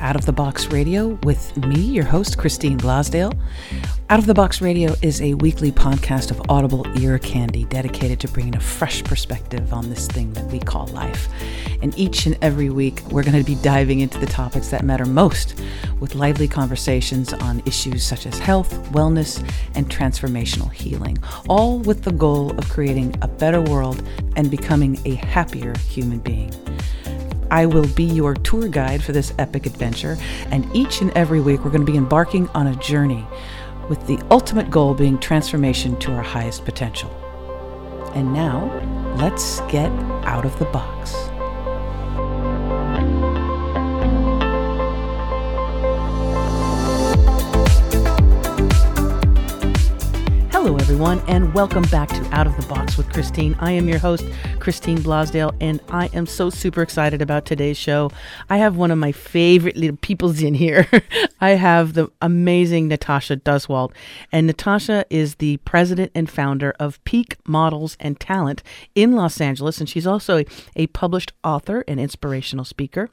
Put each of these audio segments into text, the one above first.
Out of the Box Radio with me, your host, Christine Blasdale. Out of the Box Radio is a weekly podcast of audible ear candy dedicated to bringing a fresh perspective on this thing that we call life. And each and every week, we're going to be diving into the topics that matter most with lively conversations on issues such as health, wellness, and transformational healing, all with the goal of creating a better world and becoming a happier human being. I will be your tour guide for this epic adventure, and each and every week we're going to be embarking on a journey with the ultimate goal being transformation to our highest potential. And now, let's get out of the box. Hello, everyone, and welcome back to Out of the Box with Christine. I am your host, Christine Blasdale, and I am so super excited about today's show. I have one of my favorite little peoples in here. I have the amazing Natasha Duswalt, and Natasha is the president and founder of Peak Models and Talent in Los Angeles, and she's also a, a published author and inspirational speaker.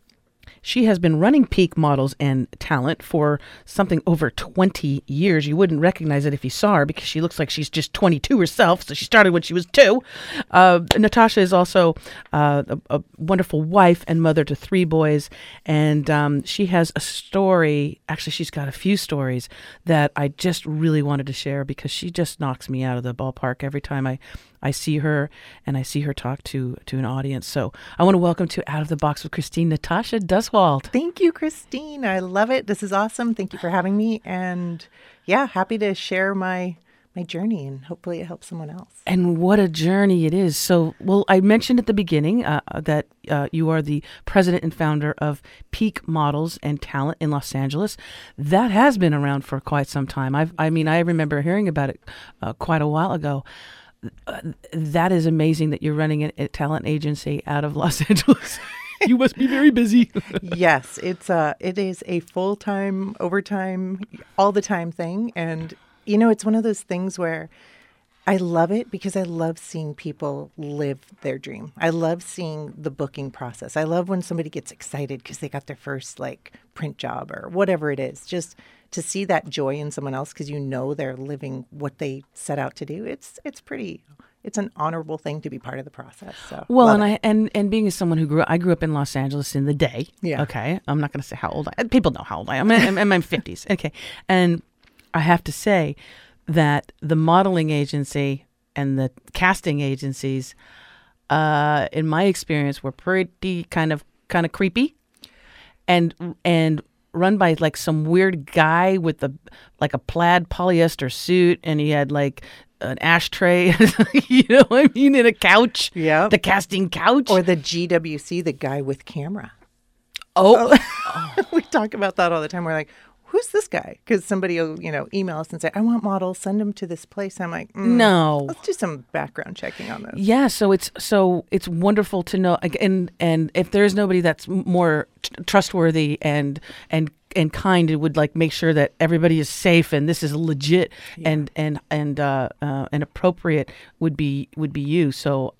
She has been running Peak Models and Talent for something over 20 years. You wouldn't recognize it if you saw her because she looks like she's just 22 herself. So she started when she was two. Uh, Natasha is also uh, a, a, wonderful wife and mother to three boys. And um, she has a story. Actually, she's got a few stories that I just really wanted to share because she just knocks me out of the ballpark every time I I see her and I see her talk to to an audience. So I want to welcome to Out of the Box with Christine Natasha Duswalt. Thank you, Christine. I love it. This is awesome. Thank you for having me. And yeah, happy to share my my journey and hopefully it helps someone else. And what a journey it is. So, well, I mentioned at the beginning uh, that uh, you are the president and founder of Peak Models and Talent in Los Angeles. That has been around for quite some time. I've, I mean, I remember hearing about it uh, quite a while ago that is amazing that you're running a, a talent agency out of Los Angeles. you must be very busy. yes, it's a it is a full time, overtime, all the time thing, and you know it's one of those things where I love it because I love seeing people live their dream. I love seeing the booking process. I love when somebody gets excited because they got their first like print job or whatever it is. Just to see that joy in someone else because you know they're living what they set out to do. It's it's pretty it's an honorable thing to be part of the process. So well, and it. I and and being as someone who grew I grew up in Los Angeles in the day. Yeah. Okay. I'm not going to say how old I. People know how old I am. I'm in my 50s. Okay. And I have to say that the modeling agency and the casting agencies, uh, in my experience, were pretty kind of kind of creepy, and and run by like some weird guy with a like a plaid polyester suit, and he had like an ashtray, you know what I mean, in a couch. Yeah, the casting couch or the GWC, the guy with camera. Oh, oh. we talk about that all the time. We're like, who's this guy? Because somebody will, you know, email us and say, I want models, send them to this place. I'm like, mm, no, let's do some background checking on this. Yeah, so it's so it's wonderful to know, and and if there's nobody that's more t- trustworthy and and and kind, it would like make sure that everybody is safe and this is legit yeah. and and and uh, uh, and appropriate would be would be you. So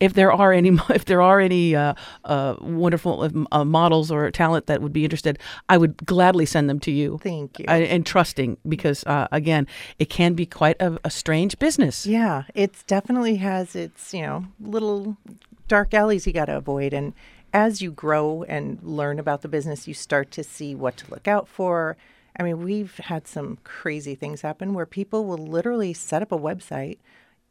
if there are any if there are any uh, uh, wonderful uh, models or talent that would be interested, I would gladly send them to you. Thank you. and trusting because uh, again, it can be quite a, a strange business. Yeah, it definitely has its you know little dark alleys you got to avoid and as you grow and learn about the business, you start to see what to look out for. I mean, we've had some crazy things happen where people will literally set up a website,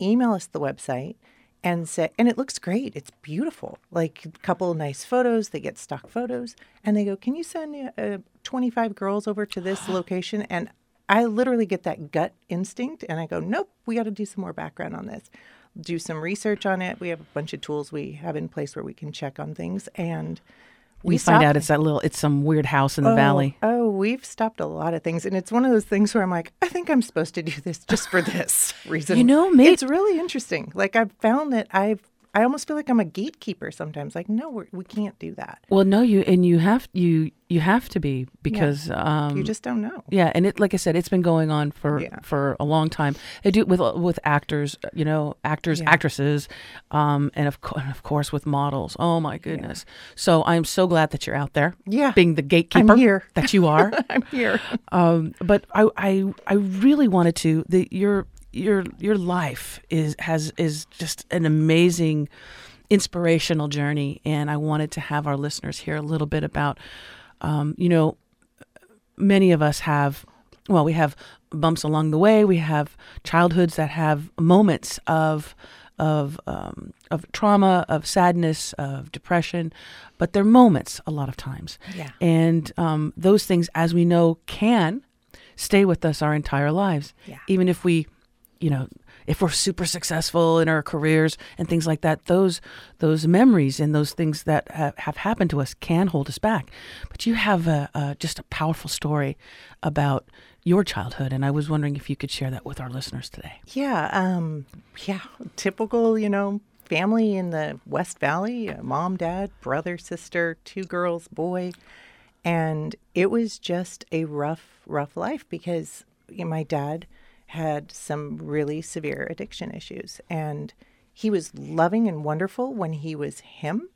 email us the website, and say, and it looks great. It's beautiful. Like a couple of nice photos. They get stock photos, and they go, "Can you send uh, 25 girls over to this location?" And I literally get that gut instinct, and I go, "Nope, we got to do some more background on this." Do some research on it. We have a bunch of tools we have in place where we can check on things, and we, find out it's that little, it's some weird house in the oh, valley. Oh, we've stopped a lot of things, and it's one of those things where I'm like, I think I'm supposed to do this just for this reason. You know, maybe it's really interesting. Like I've found that I've I almost feel like I'm a gatekeeper sometimes. Like, no, we're, we can't do that. Well, no, you and you have you you have to be because um, You just don't know. yeah, and it like I said, it's been going on for Yeah. for a long time. They do with with actors, you know, actors, Yeah. actresses, um, and of co- and of course with models. Oh my goodness! So I'm so glad that you're out there, Yeah. being the gatekeeper I'm here. that you are. I'm here. um, but I, I I really wanted to the your your your life is has is just an amazing inspirational journey and I wanted to have our listeners hear a little bit about um, you know many of us have well we have bumps along the way we have childhoods that have moments of of um, of trauma of sadness of depression but they're moments a lot of times Yeah. and um, those things as we know can stay with us our entire lives Yeah. even if we you know if we're super successful in our careers and things like that those those memories and those things that have, happened to us can hold us back but you have a, a just a powerful story about your childhood and i was wondering if you could share that with our listeners today Yeah, um, yeah, typical, you know, family in the West Valley, uh, mom, dad, brother, sister, two girls, boy. And it was just a rough, rough life because my dad had some really severe addiction issues. And he was loving and wonderful when he was him.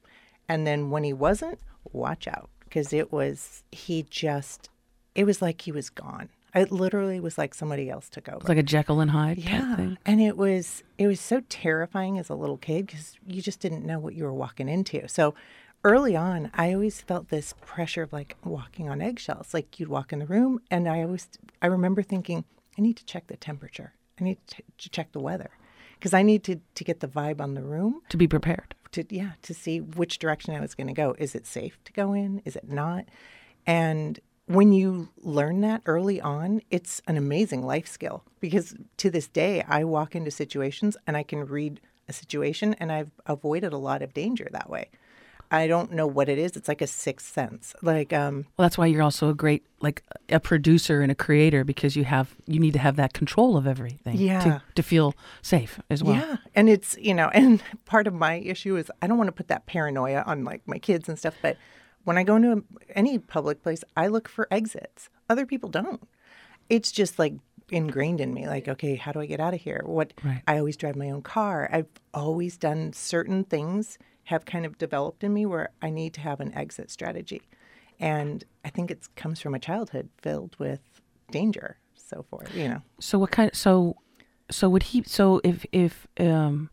And then when he wasn't, watch out because it was, he just, it was like he was gone. It literally was like somebody else took over it's like a jekyll and hyde yeah thing and it was it was so terrifying as a little kid because you just didn't know what you were walking into so early on i always felt this pressure of like walking on eggshells like you'd walk in the room and i always i remember thinking i need to check the temperature i need to, to check the weather because i need to to get the vibe on the room to be prepared to yeah to see which direction I was going to go. Is it safe to go in? Is it not? And when you learn that early on, it's an amazing life skill because to this day I walk into situations and I can read a situation and I've avoided a lot of danger that way. I don't know what it is. It's like a sixth sense. Like um Well, that's why you're also a great like a producer and a creator because you have you need to have that control of everything Yeah. to, to feel safe as well. Yeah. And it's, you know, and part of my issue is I don't want to put that paranoia on like my kids and stuff, but when I go into any public place, I look for exits. Other people don't. It's just like ingrained in me like, okay, how do I get out of here? What Right. I always drive my own car. I've always done certain things have kind of developed in me where I need to have an exit strategy. And I think it comes from a childhood filled with danger, so forth, you know. So what kind? So, so would he? So if if um,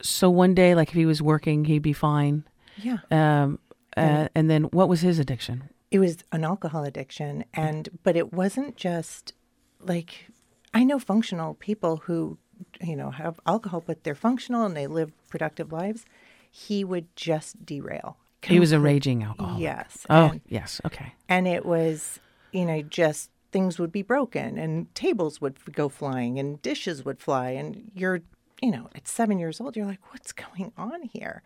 so one day like if he was working, he'd be fine. Yeah. Um, uh, and then what was his addiction? it was an alcohol addiction and but it wasn't just like i know functional people who you know have alcohol but they're functional and they live productive lives he would just derail He was a raging alcoholic. yes Oh and, yes. Okay. and it was you know just things would be broken and tables would go flying and dishes would fly and you're you know at seven years old you're like what's going on here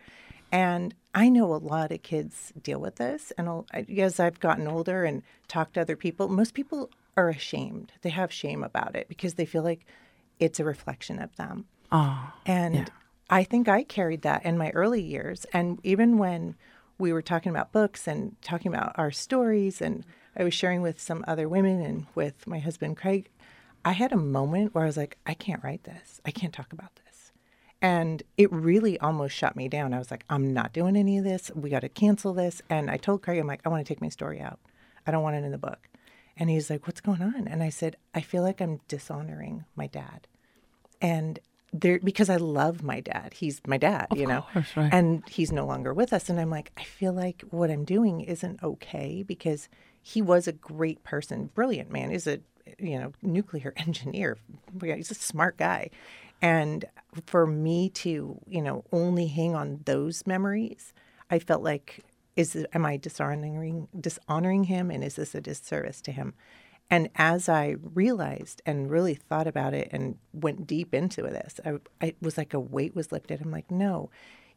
and i know a lot of kids deal with this and as i've gotten older and talked to other people most people are ashamed they have shame about it because they feel like it's a reflection of them Oh. and I think I carried that in my early years. And even when we were talking about books and talking about our stories, and I was sharing with some other women and with my husband, Craig, I had a moment where I was like, I can't write this. I can't talk about this. And it really almost shut me down. I was like, I'm not doing any of this. We got to cancel this. And I told Craig, I'm like, I want to take my story out. I don't want it in the book. And he's like, What's going on? And I said, I feel like I'm dishonoring my dad and there because I love my dad. He's my dad, you know. course, right. And he's no longer with us and I'm like I feel like what I'm doing isn't okay because he was a great person, brilliant man. He's a you know, nuclear engineer. He's a smart guy. And for me to, you know, only hang on those memories, I felt like is am I dishonoring dishonoring him and is this a disservice to him? And as I realized and really thought about it and went deep into this, I, I was like a weight was lifted. I'm like, no,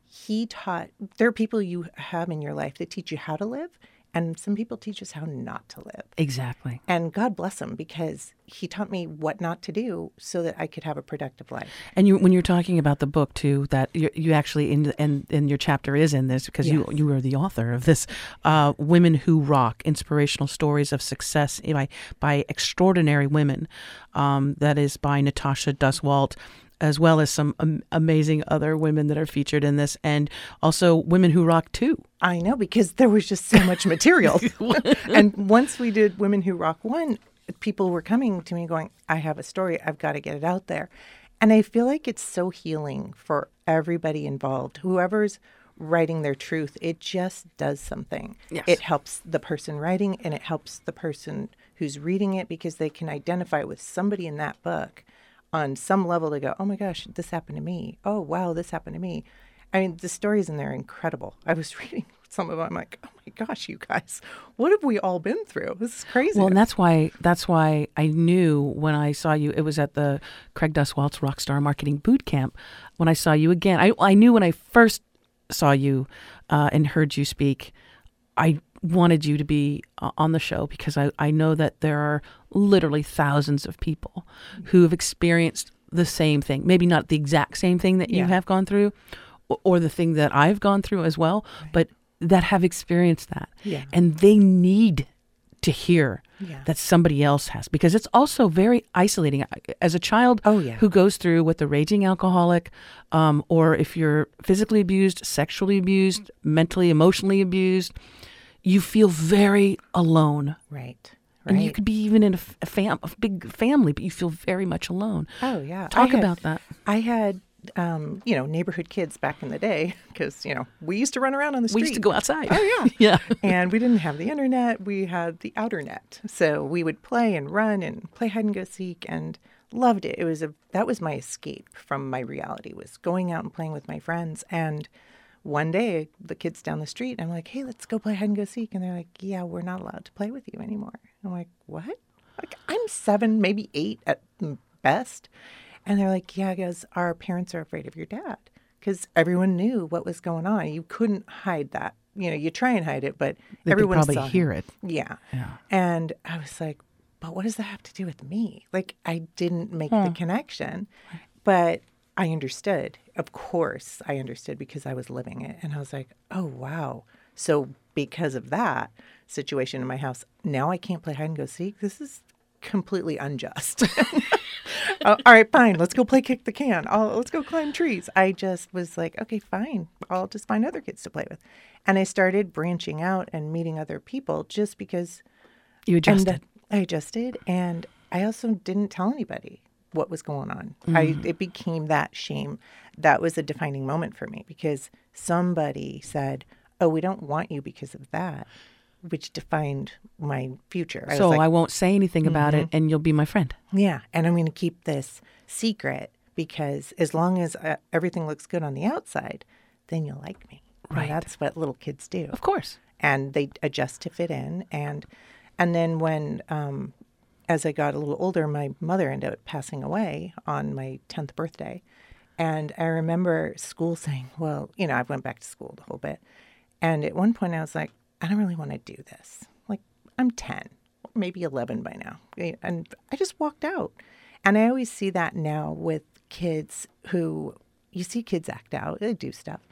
he taught. There are people you have in your life that teach you how to live, And some people teach us how not to live. Exactly. And God bless him because he taught me what not to do so that I could have a productive life. And you, when you're talking about the book too, that you, you actually in and in, in your chapter is in this because Yes. you you are the author of this, uh, "Women Who Rock: Inspirational Stories of Success" by by extraordinary women. Um, that is by Natasha Duswalt. As well as some am- amazing other women that are featured in this, and also women who rock too. I know because there was just so much material. and once we did Women Who Rock One, people were coming to me going, I have a story. I've got to get it out there. And I feel like it's so healing for everybody involved. Whoever's writing their truth, it just does something. Yes. It helps the person writing and it helps the person who's reading it because they can identify with somebody in that book on some level to go, oh my gosh, this happened to me. Oh, wow, this happened to me. I mean, the stories in there are incredible. I was reading some of them. I'm like, oh my gosh, you guys, what have we all been through? This is crazy. Well, and that's why that's why I knew when I saw you. It was at the Craig Duswalt's Rockstar Marketing Boot Camp. When I saw you again, I I knew when I first saw you uh, and heard you speak, I wanted you to be uh, on the show because I I know that there are literally thousands of people who have experienced the same thing. Maybe not the exact same thing that you Yeah. have gone through, or, or the thing that I've gone through as well, but that have experienced that, Yeah. and they need to hear Yeah. that somebody else has because it's also very isolating as a child Oh, yeah. who goes through with a raging alcoholic um, or if you're physically abused sexually abused mentally emotionally abused you feel very alone right. and you could be even in a, a fam- a big family but you feel very much alone Oh yeah. talk had- about that I had, um, you know, neighborhood kids back in the day because you know we used to run around on the street. we used to go outside Oh yeah. yeah and we didn't have the internet. We had the outer net, so we would play and run and play hide and go seek, and loved it. It was a that was my escape from my reality was going out and playing with my friends. And one day, the kids down the street, I'm like, "Hey, let's go play hide and go seek," and they're like, "Yeah, we're not allowed to play with you anymore." I'm like, "What?" Like I'm seven, maybe eight at best, and they're like, "Yeah, because our parents are afraid of your dad." Because everyone knew what was going on. You couldn't hide that. You know, you try and hide it, but they could everyone probably saw him. hear it Yeah. Yeah. And I was like, but what does that have to do with me? Like, I didn't make the connection, but I understood. Of course, I understood because I was living it. And I was like, oh, wow. So, because of that situation in my house, now I can't play hide and go seek. This is completely unjust. Uh, all right, fine. Let's go play kick the can. i let's go climb trees. I just was like, okay, fine. I'll just find other kids to play with. And I started branching out and meeting other people just because you adjusted I adjusted, and I also didn't tell anybody what was going on. I it became that shame. That was a defining moment for me because somebody said, "Oh, we don't want you because of that," which defined my future. I was so like, i won't say anything about it and you'll be my friend yeah, and I'm going to keep this secret because as long as uh, everything looks good on the outside, then you'll like me. And Right. that's what little kids do of course and they adjust to fit in and and then when um, as I got a little older, my mother ended up passing away on my tenth birthday, and I remember school saying, "Well, you know, I went back to school the whole bit," and at one point I was like, "I don't really want to do this. Like, I'm ten, maybe eleven by now," and I just walked out. And I always see that now with kids who you see kids act out, they do stuff,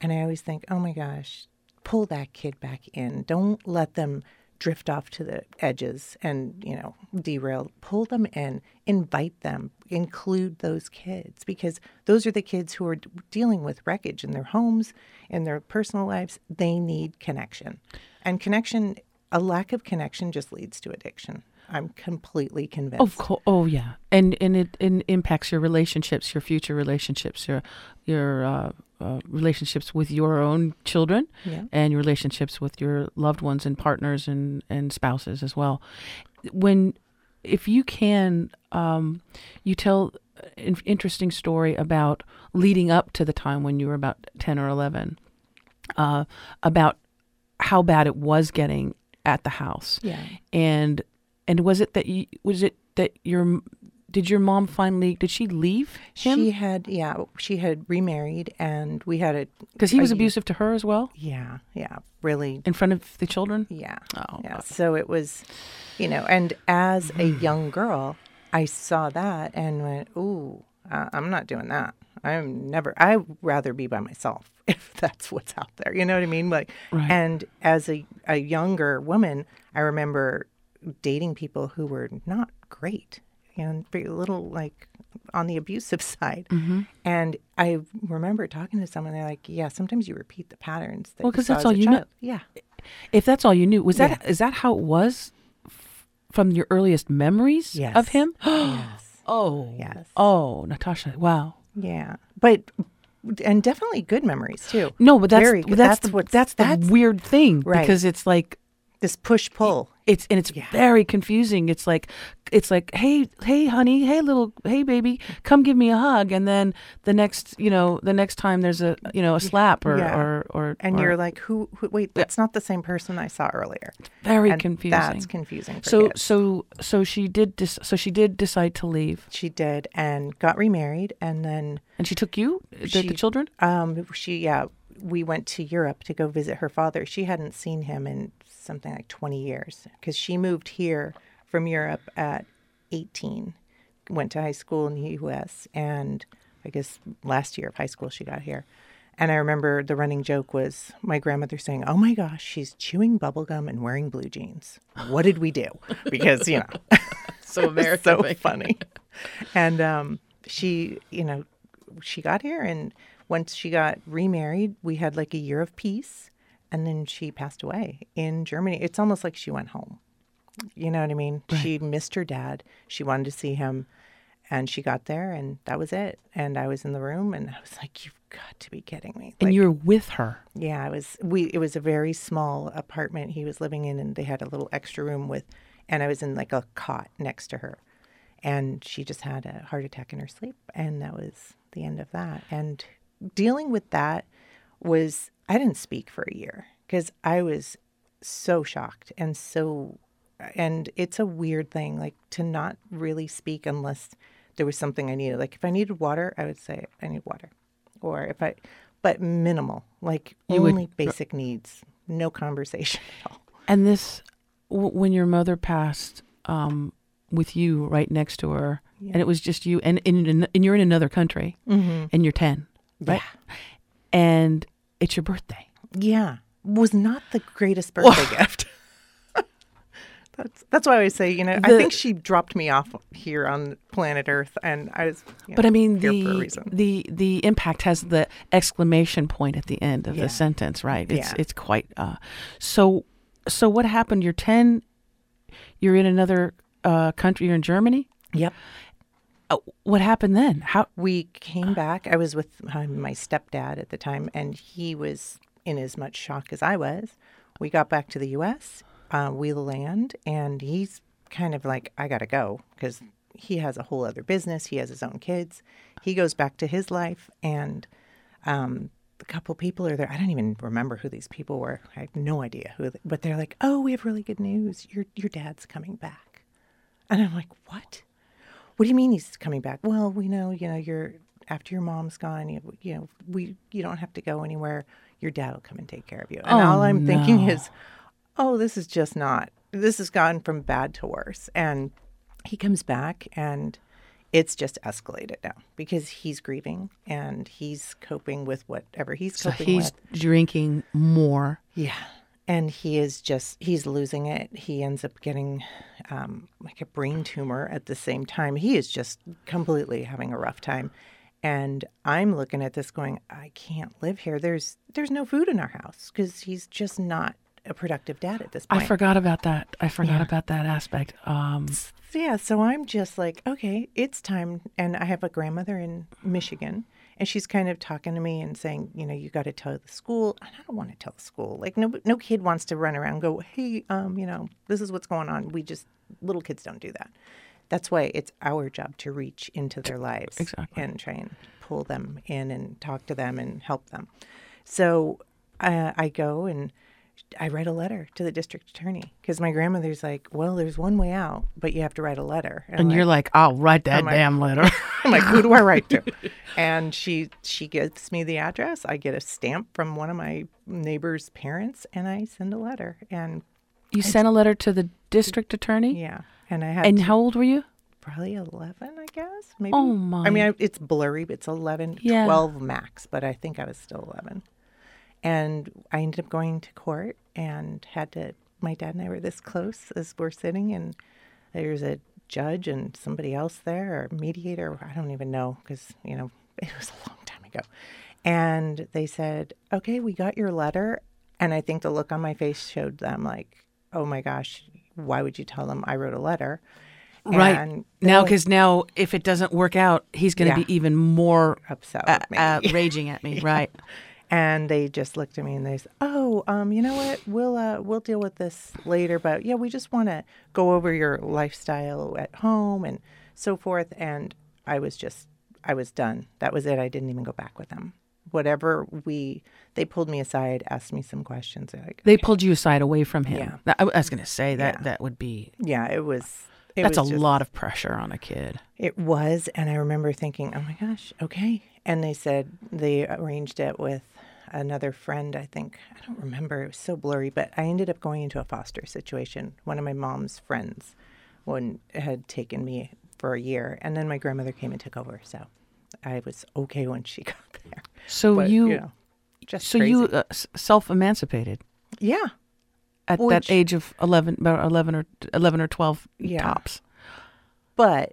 and I always think, "Oh my gosh." pull that kid back in. Don't let them drift off to the edges and, you know, derail. Pull them in, invite them, include those kids because those are the kids who are dealing with wreckage in their homes, in their personal lives. They need connection. And connection, a lack of connection just leads to addiction. I'm completely convinced. Of course. Oh, yeah. And and it, and impacts your relationships, your future relationships, your your uh, uh, relationships with your own children, Yeah. and your relationships with your loved ones and partners and and spouses as well. When if you can, um, you tell an interesting story about leading up to the time when you were about ten or eleven, uh, about how bad it was getting at the house Yeah. and and was it that you was it that your did your mom finally? Did she leave him? She had, yeah, she had remarried, and we had a Because he was a- abusive to her as well, Yeah, yeah, really. in front of the children. Yeah. Oh, yeah. God. So it was, you know, and as a young girl, I saw that and went, "Ooh, uh, I'm not doing that. I'm never. I'd rather be by myself if that's what's out there. You know what I mean? Like, Right. and as a a younger woman, I remember dating people who were not great and very little like on the abusive side. Mm-hmm. And I remember talking to someone. They're like, "Yeah, sometimes you repeat the patterns." That Well, you 'cause saw that's all you know. child." Yeah. If that's all you knew, was that is Yeah. that how it was f- from your earliest memories Yes. of him? yes. Oh, Yes. Oh, Natasha, wow. Yeah, but and definitely good memories too. No, but that's Very that's That's the, that's the that's- weird thing Right. because it's like This push pull. It's and it's Yeah. very confusing. It's like it's like hey hey honey hey little hey baby come give me a hug and then the next you know the next time there's a you know a slap or Yeah. or, or And or- you're like, who, who? Wait, that's not the same person I saw earlier. very and confusing. That's confusing. For so kids. so so she did dis- so she did decide to leave she did and got remarried, and then and she took you the, the children. um, she yeah, we went to Europe to go visit her father. She hadn't seen him in something like 20 years because she moved here from Europe at 18, went to high school in the U.S. and I guess last year of high school she got here. And I remember the running joke was my grandmother saying, "Oh my gosh, she's chewing bubble gum and wearing blue jeans. What did we do?" Because you know, So American. so funny. And um, she, you know, she got here, and once she got remarried, we had like a year of peace, and then she passed away in Germany. It's almost like she went home. You know what I mean? She missed her dad. She wanted to see him, and she got there, and that was it. And I was in the room, and I was like, "You've got to be kidding me!" and Like, you were with her. yeah, it was we it was a very small apartment he was living in and they had a little extra room with and I was in like a cot next to her. And she just had a heart attack in her sleep and that was the end of that. And dealing with that was I didn't speak for a year because I was so shocked and so and it's a weird thing like to not really speak unless there was something I needed. Like if I needed water, I would say I need water. Or if I but minimal, like You would- only basic needs, no conversation at all. And this, w- when your mother passed, um, with you right next to her, and it was just you, and in, and you're in another country, and you're ten, right? And it's your birthday. Yeah, was not the greatest birthday gift. that's that's why I always say, you know, I think she dropped me off here on planet Earth, and I was. you But I mean, here for a the the the impact has the exclamation point at the end of Yeah. the sentence, right? It's Yeah. it's quite. Uh, so so what happened? You're ten. You're in another uh, country. You're in Germany. Yep. Uh, what happened then? How? We came back. I was with uh, my stepdad at the time, and he was in as much shock as I was. We got back to the U.S. Uh, we land, and he's kind of like, "I gotta go," because he has a whole other business. He has his own kids. He goes back to his life, and um, a couple people are there. I don't even remember who these people were. I have no idea who, they, but they're like, "Oh, we have really good news. Your your dad's coming back," and I'm like, "What?" What do you mean he's coming back? Well, we know, you know, you're after your mom's gone, you, you know, we you don't have to go anywhere. Your dad will come and take care of you. And Oh, all I'm thinking is, oh, this is just not. This has gone from bad to worse. And he comes back, and it's just escalated now because he's grieving and he's coping with whatever he's So coping he's with. drinking more. Yeah. And he is just, he's losing it. He ends up getting um, like a brain tumor at the same time. He is just completely having a rough time. And I'm looking at this going, I can't live here. There's there's no food in our house because he's just not a productive dad at this point. I forgot about that. I forgot Yeah. about that aspect. Um, yeah, so I'm just like, okay, it's time. And I have a grandmother in Michigan, and she's kind of talking to me and saying, you know, you got to tell the school. And I don't want to tell the school. Like, no, no kid wants to run around and go, hey, um, you know, this is what's going on. We just little kids don't do that. That's why it's our job to reach into their lives Exactly. and try and pull them in and talk to them and help them. So uh, I go and I write a letter to the district attorney because my grandmother's like, well, there's one way out, but you have to write a letter. And, and you're like, I'll write that like, damn letter. I'm like, who do I write to? and she she gives me the address. I get a stamp from one of my neighbor's parents, and I send a letter. And you sent a letter to the district attorney. Yeah, and I had. And how old were you? Probably 11, I guess. Maybe. Oh my! I mean, I, it's blurry. But it's 11, Yeah. 12 max, but I think I was still 11. And I ended up going to court and had to. My dad and I were this close as we're sitting, and there's a judge and somebody else there, or mediator. I don't even know because you know it was a long time ago. And they said, "Okay, we got your letter." And I think the look on my face showed them like, "Oh my gosh, why would you tell them I wrote a letter?" Right now, like, because now if it doesn't work out, he's going to Yeah. be even more upset uh, uh, raging at me. Right. And they just looked at me and they said, "Oh, um, you know what? We'll uh, we'll deal with this later, but yeah, we just want to go over your lifestyle at home and so forth." And I was just, I was done. That was it. I didn't even go back with them. Whatever we, they pulled me aside, asked me some questions. Like, They pulled you aside away from him. Yeah. I was going to say that Yeah. that would be yeah, it was. It that's a just- lot of pressure on a kid. It was, and I remember thinking, "Oh my gosh, okay." And they said they arranged it with another friend. I think I don't remember; it was so blurry. But I ended up going into a foster situation. One of my mom's friends, one had taken me for a year, and then my grandmother came and took over. So I was okay when she got there. So But, you, know, just so crazy. you uh, self-emancipated yeah, at Which- that age of 11 about 11 or 11 or 12 Yeah. tops. but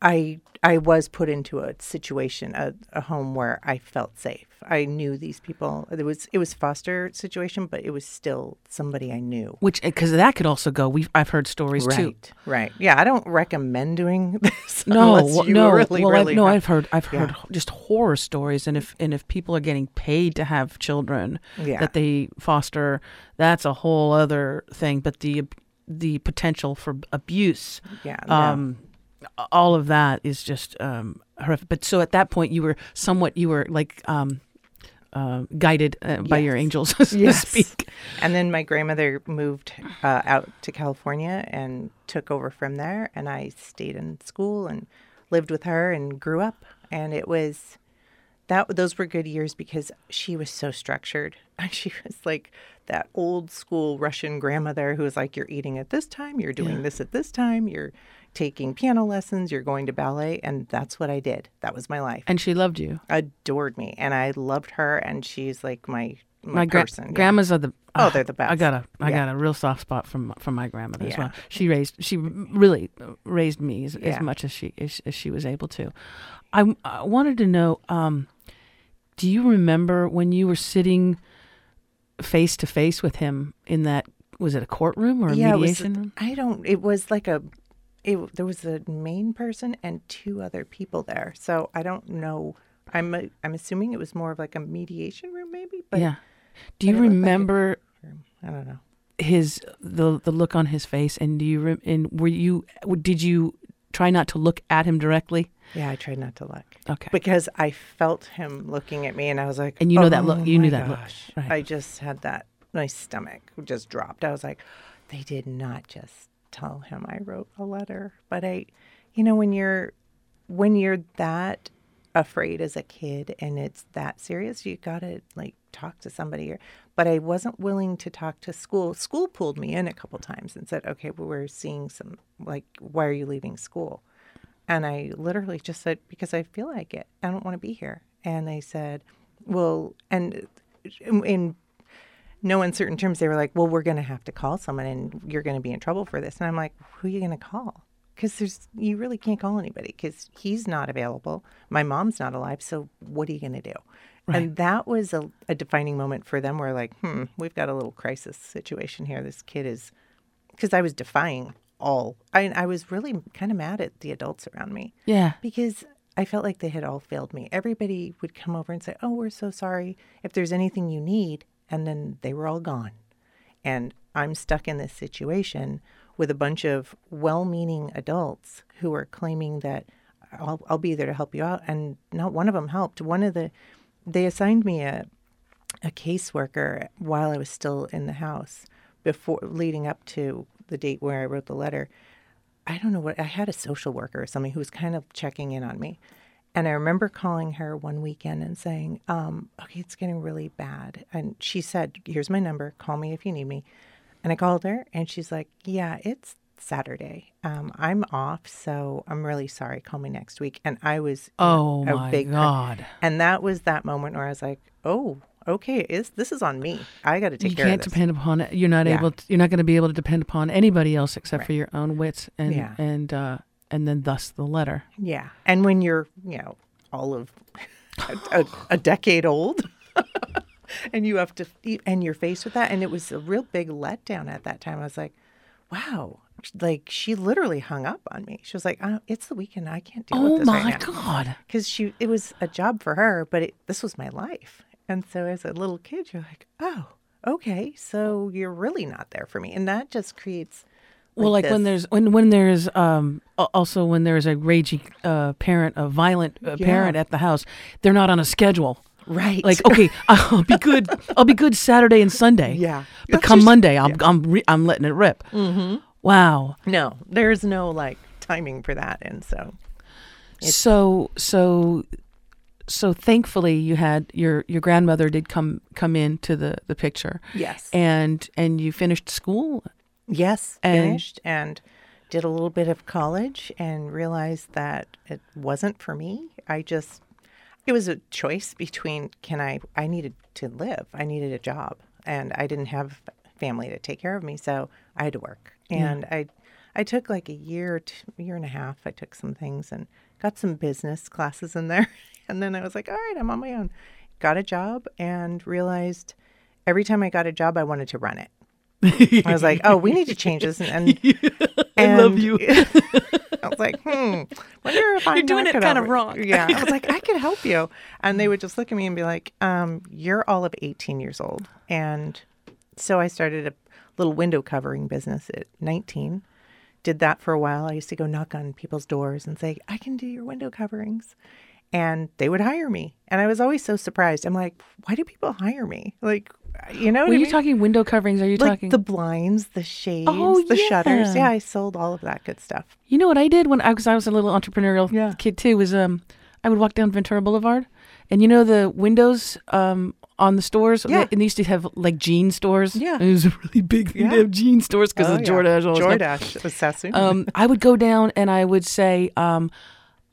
I I was put into a situation, a, a home where I felt safe. I knew these people. It was it was foster situation, but it was still somebody I knew. Which because that could also go. We've I've heard stories too. Right, right. Yeah, I don't recommend doing this. No, no, really, well, really I've, no, I've heard, I've heard Yeah. just horror stories, and if and if people are getting paid to have children Yeah. that they foster, that's a whole other thing. But the the potential for abuse, Yeah, no. um, all of that is just um, horrific. But so at that point, you were somewhat, you were like um, uh, guided uh, by your angels, so to Yes. speak. And then my grandmother moved uh, out to California and took over from there. And I stayed in school and lived with her and grew up. And it was that those were good years because she was so structured. She was like that old school Russian grandmother who was like, "You're eating at this time. You're doing this at this time. You're taking piano lessons. You're going to ballet." And that's what I did. That was my life. And she loved you. Adored me, and I loved her. And she's like my my, My gra- person. yeah. grandmas are the Oh, ah, they're the best. I got a I Yeah. got a real soft spot from from my grandmother as well. She raised she really raised me as, as much as she as, as she was able to. I, I wanted to know. Um, do you remember when you were sitting face to face with him in that? Was it a courtroom or a yeah, mediation it was, room? I don't. It was like a. It, there was a main person and two other people there. So I don't know. I'm i I'm assuming it was more of like a mediation room, maybe. But yeah. Do you looked like remember I don't know. his the the look on his face? And do you re- and were you did you try not to look at him directly? Yeah, I tried not to look Okay. because I felt him looking at me, and I was like, And you know that oh look- "Oh you knew that look, right. I just had that. My stomach just dropped. I was like, they did not just tell him I wrote a letter, but I, you know, when you're when you're that afraid as a kid and it's that serious, you gotta like talk to somebody. Or, but I wasn't willing to talk to school. School pulled me in a couple times and said, "Okay, well, we're seeing some like, why are you leaving school?" And I literally just said, because I feel like it. I don't want to be here. And they said, well, and in, in no uncertain terms, they were like, well, we're going to have to call someone and you're going to be in trouble for this. And I'm like, who are you going to call? Because there's, you really can't call anybody because he's not available. My mom's not alive. So what are you going to do? And that was a, a defining moment for them where, like, hmm, we've got a little crisis situation here. This kid is, because I was defying all. I, I was really kind of mad at the adults around me Yeah. because I felt like they had all failed me. Everybody would come over and say, "Oh, we're so sorry. If there's anything you need," and then they were all gone. And I'm stuck in this situation with a bunch of well-meaning adults who are claiming that I'll, I'll be there to help you out, and not one of them helped. One of the they assigned me a a caseworker while I was still in the house before leading up to the date where I wrote the letter. I don't know what I had a social worker or something who was kind of checking in on me. And I remember calling her one weekend and saying, um, okay, it's getting really bad. And she said, here's my number. Call me if you need me. And I called her and she's like, yeah, it's Saturday. Um, I'm off, so I'm really sorry. Call me next week. And I was Oh a my big cr- God. and that was that moment where I was like, oh, okay, is this is on me. I got to take You care of it. You can't depend upon it. You're not Yeah. able. To, you're not going to be able to depend upon anybody else except Right. for your own wits and Yeah. and uh, and then thus the letter. Yeah. And when you're, you know, all of a, a, a decade old and you have to, and you're faced with that. And it was a real big letdown at that time. I was like, wow. Like she literally hung up on me. She was like, oh, "It's the weekend. I can't deal Oh with this my right now." God. Because she, it was a job for her, but it, this was my life. And so as a little kid, you're like, "Oh, okay, so you're really not there for me," and that just creates. Well, like when there's when when there's um also when there's a raging uh, parent, a violent uh, Yeah. parent at the house, they're not on a schedule. right, Like, okay, I'll be good. I'll be good Saturday and Sunday. Yeah. but That's come just- Monday, I'm I'm re- I'm letting it rip. Mm-hmm. Wow. no, there's no like timing for that, and so so so so thankfully you had your your grandmother did come come into the the picture yes, and and you finished school yes, and- finished and did a little bit of college and realized that it wasn't for me. I just it was a choice between can I I needed to live. I needed a job and I didn't have family to take care of me, so I had to work. And I I took like a year to year and a half. I took some things and got some business classes in there. And then I was like, all right, I'm on my own. Got a job and realized every time I got a job I wanted to run it. I was like, oh, we need to change this. And, and love you. I was like, hmm, wonder if I'm You're doing it gonna- kind of wrong. Yeah, I was like, I could help you, and they would just look at me and be like, um, you're all of 18 years old, and so I started a little window covering business at 19. Did that for a while. I used to go knock on people's doors and say, I can do your window coverings. And they would hire me. And I was always so surprised. I'm like, why do people hire me? Like, you know, were I you mean? talking window coverings are you like talking the blinds, the shades, Oh, the shutters. yeah. Yeah, I sold all of that good stuff. you know what i did when i was i was a little entrepreneurial Yeah. kid too was um i would walk down ventura boulevard and you know the windows um on the stores Yeah. and they used to have like jean stores Yeah. it was a really big thing to have jean stores because Oh, of yeah. jordache all. Jordache was Sassoon. um, I would go down and I would say, um,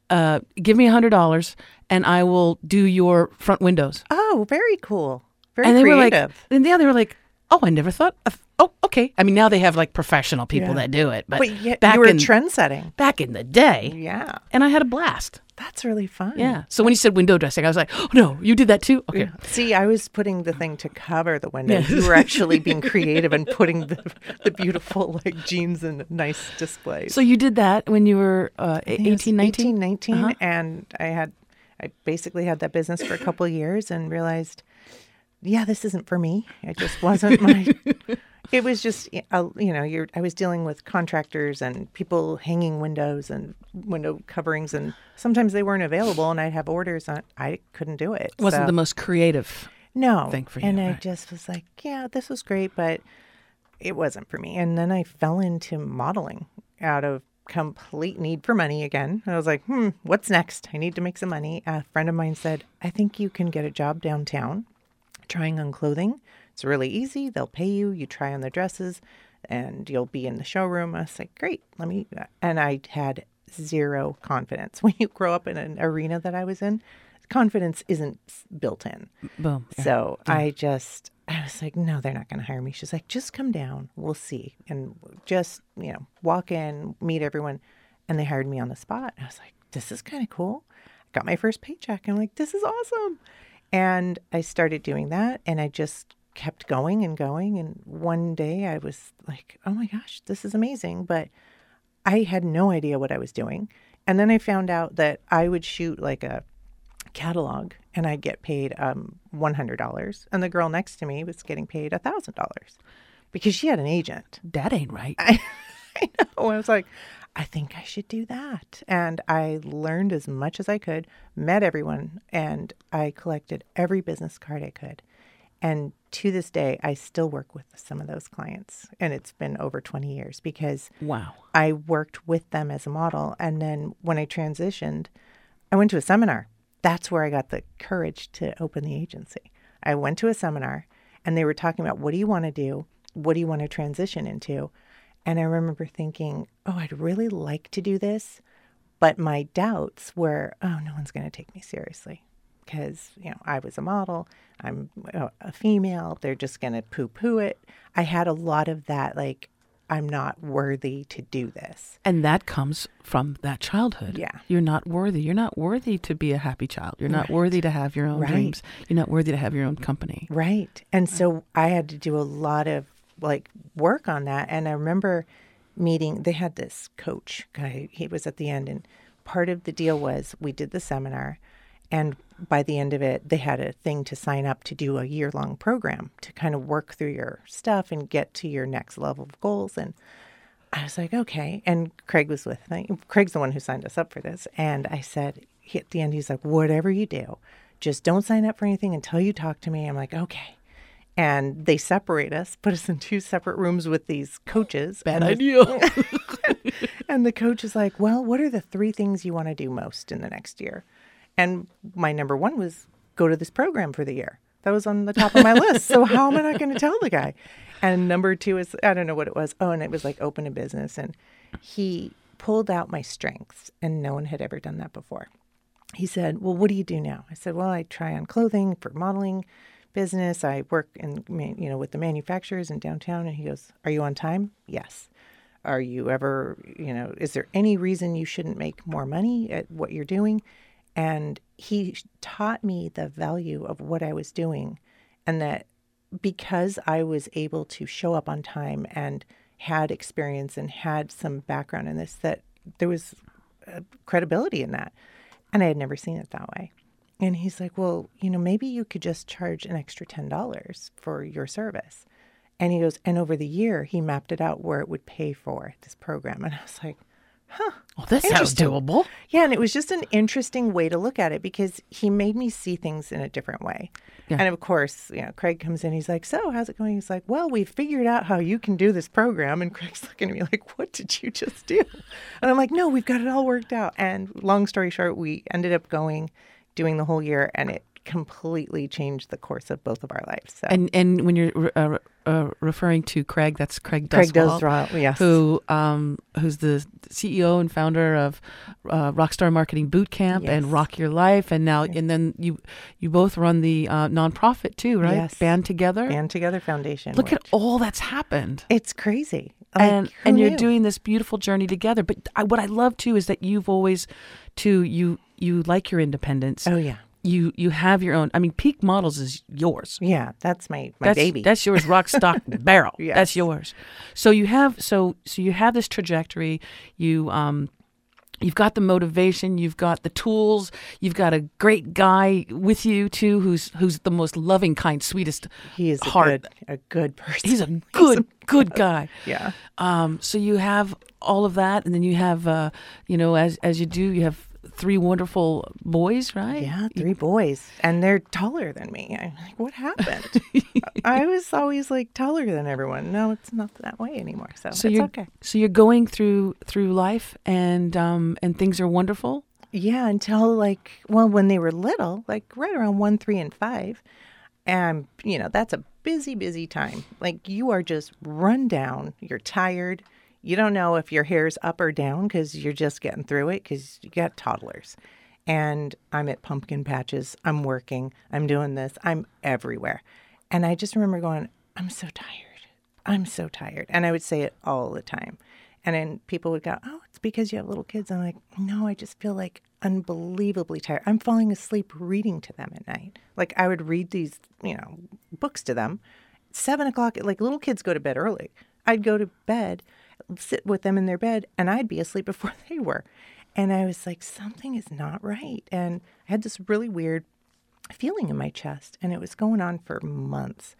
uh, "Give me a hundred dollars, and I will do your front windows." oh, very cool. Very and they creative. were like, and yeah, they were like, "Oh, I never thought." Of, oh, okay. I mean, now they have like professional people Yeah. that do it, but, but back you were in trend setting. back in the day, Yeah, and I had a blast. that's really fun. Yeah. So when you said window dressing, I was like, "Oh no, you did that too." Okay. See, I was putting the thing to cover the window. You were actually being creative and putting the, the beautiful like jeans in nice displays. So you did that when you were uh, I think it was 18, 19? 18, 19, Uh-huh. and I had I basically had that business for a couple of years and realized, yeah, this isn't for me. It just wasn't my. it was just uh, you know you're I was dealing with contractors and people hanging windows and window coverings and sometimes they weren't available and I'd have orders on I couldn't do it. Wasn't So- the most creative. no thing for and you, I just was like, yeah, this was great, but it wasn't for me. And then I fell into modeling out of complete need for money again. And I was like, hmm, what's next? I need to make some money. A friend of mine said, I think you can get a job downtown trying on clothing. It's really easy. They'll pay you. You try on the dresses and you'll be in the showroom. I was like, great, let me. Uh, and I had zero confidence. When you grow up in an arena that I was in, confidence isn't built in. Boom. Yeah. So I just, I was like, no, they're not going to hire me. She's like, just come down. We'll see. And just, you know, walk in, meet everyone. And they hired me on the spot. I was like, this is kind of cool. I got my first paycheck. I'm like, this is awesome. And I started doing that. And I just kept going and going. And one day I was like, oh my gosh, this is amazing. But I had no idea what I was doing. And then I found out that I would shoot like a catalog and I'd get paid um, $100. And the girl next to me was getting paid $1,000 because she had an agent. that ain't right. I, I know. I was like, I think I should do that. And I learned as much as I could, met everyone, and I collected every business card I could. And to this day, I still work with some of those clients. And it's been over 20 years because Wow. I worked with them as a model. And then when I transitioned, I went to a seminar. That's where I got the courage to open the agency. I went to a seminar and they were talking about what do you want to do? What do you want to transition into? And I remember thinking, oh, I'd really like to do this. But my doubts were, oh, no one's going to take me seriously because, you know, I was a model, I'm a female, they're just going to poo poo it. I had a lot of that, like, I'm not worthy to do this. And that comes from that childhood. Yeah. You're not worthy. You're not worthy to be a happy child. You're not Right. worthy to have your own Right. dreams. You're not worthy to have your own company. Right. And uh. so I had to do a lot of like work on that. And I remember meeting, they had this coach guy, he was at the end. And part of the deal was we did the seminar. And by the end of it, they had a thing to sign up to do a year long program to kind of work through your stuff and get to your next level of goals. And I was like, okay. And Craig was with me. Craig's the one who signed us up for this. And I said, at the end, he's like, whatever you do, just don't sign up for anything until you talk to me. I'm like, okay. And they separate us, put us in two separate rooms with these coaches. Bad and idea. and the coach is like, well, what are the three things you want to do most in the next year? And my number one was go to this program for the year. That was on the top of my list. So how am I not going to tell the guy? And number two is I don't know what it was. Oh, and it was like open a business. And he pulled out my strengths, and no one had ever done that before. He said, "Well, what do you do now?" I said, "Well, I try on clothing for modeling business. I work in you know with the manufacturers in downtown." And he goes, "Are you on time?" Yes. Are you ever, you know, is there any reason you shouldn't make more money at what you're doing? And he taught me the value of what I was doing and that because I was able to show up on time and had experience and had some background in this, that there was uh, credibility in that. And I had never seen it that way. And he's like, Well, you know, maybe you could just charge an extra $10 for your service. And he goes, And over the year, he mapped it out where it would pay for this program. And I was like, Huh. Oh, well, this sounds doable. yeah, and it was just an interesting way to look at it because he made me see things in a different way. Yeah. And of course, you know, Craig comes in, he's like, So, how's it going? He's like, Well, we figured out how you can do this program. And Craig's looking at me like, What did you just do? And I'm like, No, we've got it all worked out. And long story short, we ended up going, doing the whole year, and it completely changed the course of both of our lives. So, And and when you're uh, uh, referring to Craig, that's Craig Craig Duswalt, yes. who um, who's the CEO and founder of uh, Rockstar Marketing Boot Camp and Rock Your Life, and now and then you you both run the uh, nonprofit too, right? Yes. Band together. Band Together Foundation. Look at all that's happened. It's crazy. Like, and and you're doing this beautiful journey together. But I, what I love too is that you've always, too, you you like your independence. Oh, yeah. You you have your own. I mean, Peak Models is yours. Yeah, that's my, my that's, baby. That's yours, rock stock barrel. Yes. That's yours. So you have so so you have this trajectory. You um you've got the motivation, you've got the tools, you've got a great guy with you too, who's who's the most loving, kind, sweetest He is a heart. good, a good person. He's a good good guy. yeah. Um, so you have all of that, and then you have, uh, you know, as as you do, you have three wonderful boys, right? Yeah, three boys, and they're taller than me. I'm like, what happened? I was always like taller than everyone. No, it's not that way anymore. So, So it's you're okay. so you're going through through life, and um, and things are wonderful. Yeah, until like, well, when they were little, like right around one, three, and five, and you know that's a busy, busy time. Like you are just run down. You're tired. You don't know if your hair's up or down because you're just getting through it because you got toddlers. And I'm at pumpkin patches. I'm working. I'm doing this. I'm everywhere. And I just remember going, I'm so tired. I'm so tired. And I would say it all the time. And then people would go, Oh, it's because you have little kids. I'm like, No, I just feel like unbelievably tired. I'm falling asleep reading to them at night. Like I would read these, you know, books to them. Seven o'clock, like little kids go to bed early. I'd go to bed, sit with them in their bed, and I'd be asleep before they were. And I was like, something is not right. And I had this really weird feeling in my chest, and it was going on for months.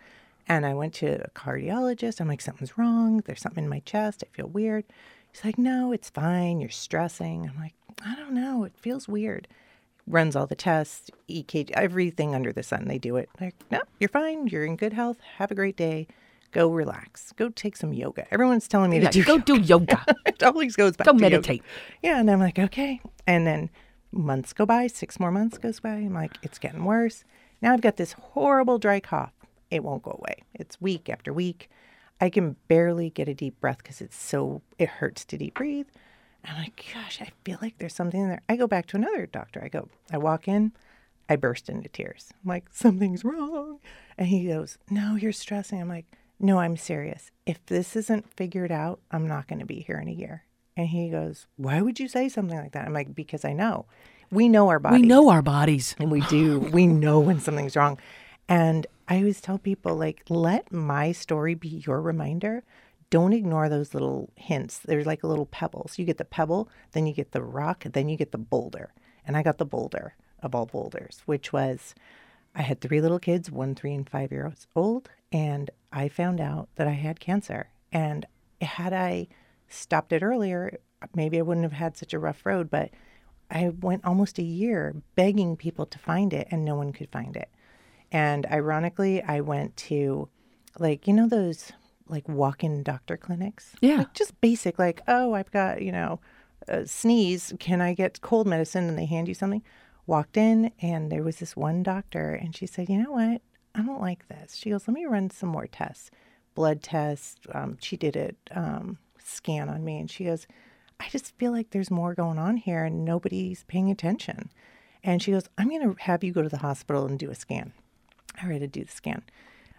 And I went to a cardiologist. I'm like, something's wrong. There's something in my chest. I feel weird. He's like, no, it's fine. You're stressing. I'm like, I don't know. It feels weird. runs all the tests, EKG, everything under the sun. They do it. Like, no, you're fine. You're in good health. Have a great day. Go relax. Go take some yoga. Everyone's telling me Yeah, to do go do yoga. it always goes back Go to yoga. meditate. Yeah, and I'm like, okay. And then months go by, six more months goes by. I'm like, it's getting worse. Now I've got this horrible dry cough. It won't go away. It's week after week. I can barely get a deep breath because it's so it hurts to deep breathe. I'm like, gosh, I feel like there's something in there. I go back to another doctor. I go, I walk in, I burst into tears. I'm like, something's wrong. And he goes, No, you're stressing. I'm like, No, I'm serious. If this isn't figured out, I'm not going to be here in a year. And he goes, Why would you say something like that? I'm like, Because I know. We know our bodies. we know our bodies. And we do. we know when something's wrong. And I always tell people, like, let my story be your reminder. Don't ignore those little hints. They're like a little pebbles. You get the pebble, then you get the rock, then you get the boulder. And I got the boulder of all boulders, which was I had three little kids, one, three, and five years old. And I found out that I had cancer. And had I stopped it earlier, maybe I wouldn't have had such a rough road. But I went almost a year begging people to find it, and no one could find it. And ironically, I went to like, you know, those like walk in doctor clinics? Yeah. Like just basic, like, oh, I've got, you know, a sneeze. Can I get cold medicine? And they hand you something. Walked in, and there was this one doctor, and she said, you know what? I don't like this. She goes, let me run some more tests, blood tests. Um, she did a um, scan on me, and she goes, I just feel like there's more going on here, and nobody's paying attention. And she goes, I'm going to have you go to the hospital and do a scan. I ready to do the scan.